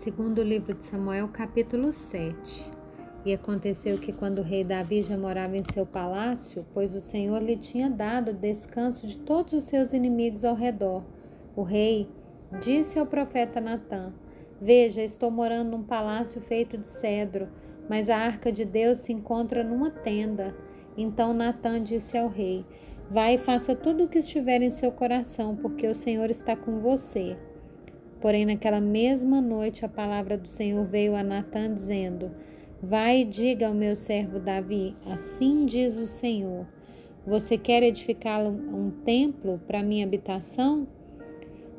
Segundo livro de Samuel, capítulo 7. E aconteceu que quando o rei Davi já morava em seu palácio, pois o Senhor lhe tinha dado descanso de todos os seus inimigos ao redor, o rei disse ao profeta Natã: Veja, estou morando num palácio feito de cedro, mas a arca de Deus se encontra numa tenda. Então Natã disse ao rei: Vai e faça tudo o que estiver em seu coração, porque o Senhor está com você. Porém, naquela mesma noite, a palavra do Senhor veio a Natã, dizendo: Vai e diga ao meu servo Davi: Assim diz o Senhor: Você quer edificar um templo para minha habitação?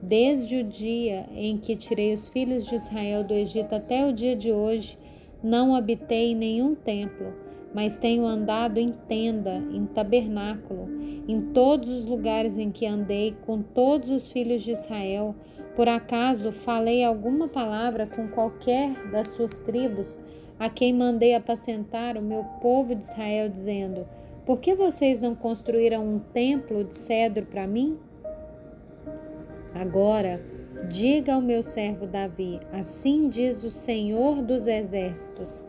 Desde o dia em que tirei os filhos de Israel do Egito até o dia de hoje, não habitei nenhum templo, mas tenho andado em tenda, em tabernáculo, em todos os lugares em que andei com todos os filhos de Israel por acaso falei alguma palavra com qualquer das suas tribos, a quem mandei apacentar o meu povo de Israel, dizendo: Por que vocês não construíram um templo de cedro para mim? Agora, diga ao meu servo Davi: Assim diz o Senhor dos Exércitos: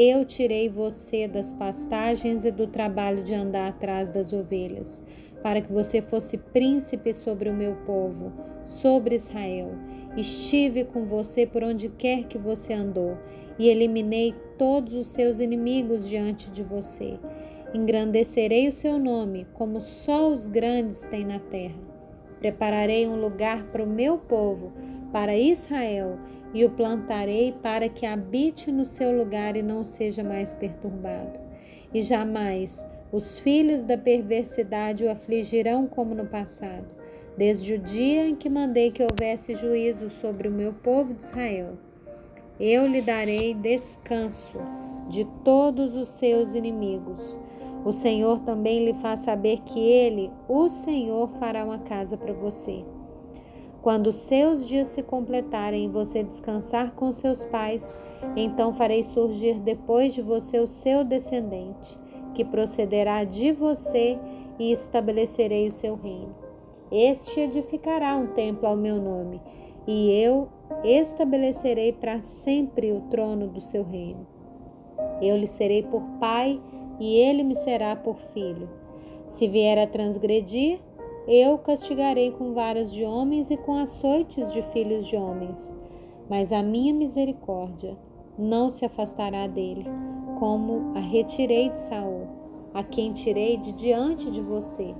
Eu tirei você das pastagens e do trabalho de andar atrás das ovelhas para que você fosse príncipe sobre o meu povo, sobre Israel. Estive com você por onde quer que você andou, e eliminei todos os seus inimigos diante de você. Engrandecerei o seu nome, como só os grandes têm na terra. Prepararei um lugar para o meu povo, para Israel, e o plantarei para que habite no seu lugar e não seja mais perturbado. E jamais os filhos da perversidade o afligirão como no passado, desde o dia em que mandei que houvesse juízo sobre o meu povo de Israel. Eu lhe darei descanso de todos os seus inimigos. O Senhor também lhe faz saber que ele, o Senhor, fará uma casa para você. Quando seus dias se completarem e você descansar com seus pais, então farei surgir depois de você o seu descendente que procederá de você e estabelecerei o seu reino. Este edificará um templo ao meu nome, e eu estabelecerei para sempre o trono do seu reino. Eu lhe serei por pai, e ele me será por filho. Se vier a transgredir, eu castigarei com varas de homens e com açoites de filhos de homens. Mas a minha misericórdia não se afastará dele, como a retirei de Saul, a quem tirei de diante de você.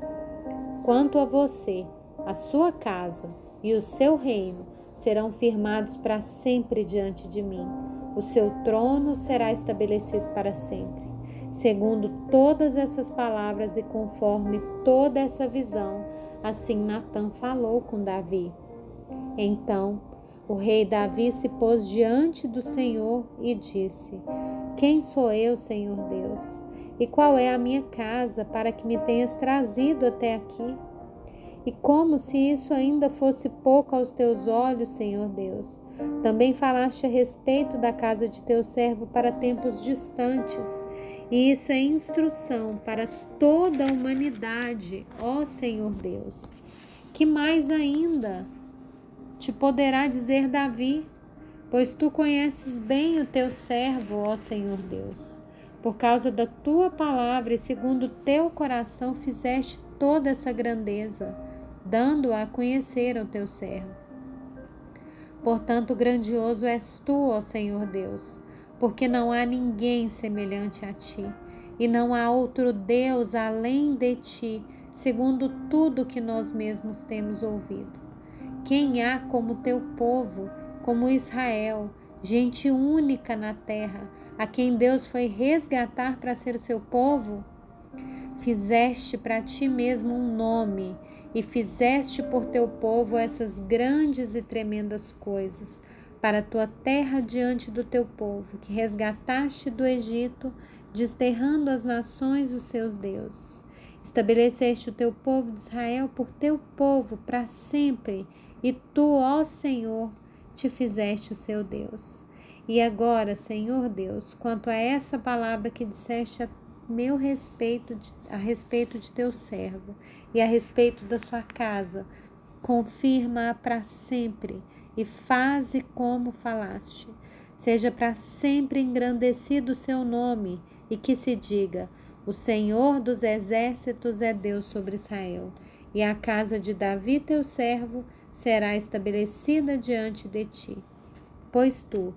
Quanto a você, a sua casa e o seu reino serão firmados para sempre diante de mim. O seu trono será estabelecido para sempre. Segundo todas essas palavras e conforme toda essa visão, assim Natã falou com Davi. Então o rei Davi se pôs diante do Senhor e disse: Quem sou eu, Senhor Deus? E qual é a minha casa para que me tenhas trazido até aqui? E como se isso ainda fosse pouco aos teus olhos, Senhor Deus, também falaste a respeito da casa de teu servo para tempos distantes, e isso é instrução para toda a humanidade, ó Senhor Deus. Que mais ainda? te poderá dizer Davi, pois tu conheces bem o teu servo, ó Senhor Deus. Por causa da tua palavra e segundo o teu coração fizeste toda essa grandeza, dando-a a conhecer ao teu servo. Portanto, grandioso és tu, ó Senhor Deus, porque não há ninguém semelhante a ti, e não há outro Deus além de ti, segundo tudo que nós mesmos temos ouvido. Quem há como teu povo, como Israel, gente única na terra, a quem Deus foi resgatar para ser o seu povo? Fizeste para ti mesmo um nome e fizeste por teu povo essas grandes e tremendas coisas para tua terra diante do teu povo, que resgataste do Egito, desterrando as nações os seus deuses. Estabeleceste o teu povo de Israel por teu povo para sempre e tu, ó Senhor, te fizeste o seu Deus. E agora, Senhor Deus, quanto a essa palavra que disseste a meu respeito, de, a respeito de teu servo e a respeito da sua casa, confirma-a para sempre e faze como falaste. Seja para sempre engrandecido o seu nome e que se diga: O Senhor dos exércitos é Deus sobre Israel, e a casa de Davi, teu servo, será estabelecida diante de ti. Pois tu,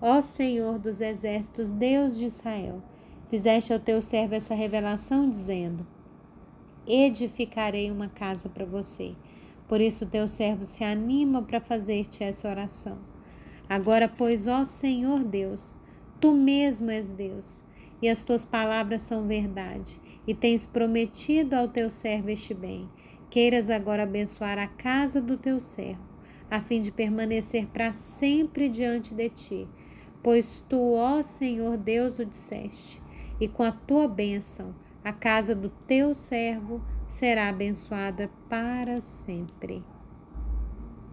ó Senhor dos exércitos, Deus de Israel, fizeste ao teu servo essa revelação, dizendo: Edificarei uma casa para você. Por isso teu servo se anima para fazer-te essa oração. Agora, pois, ó Senhor Deus, tu mesmo és Deus, e as tuas palavras são verdade, e tens prometido ao teu servo este bem. Queiras agora abençoar a casa do teu servo, a fim de permanecer para sempre diante de ti, pois tu, ó Senhor Deus, o disseste, e com a tua bênção a casa do teu servo será abençoada para sempre.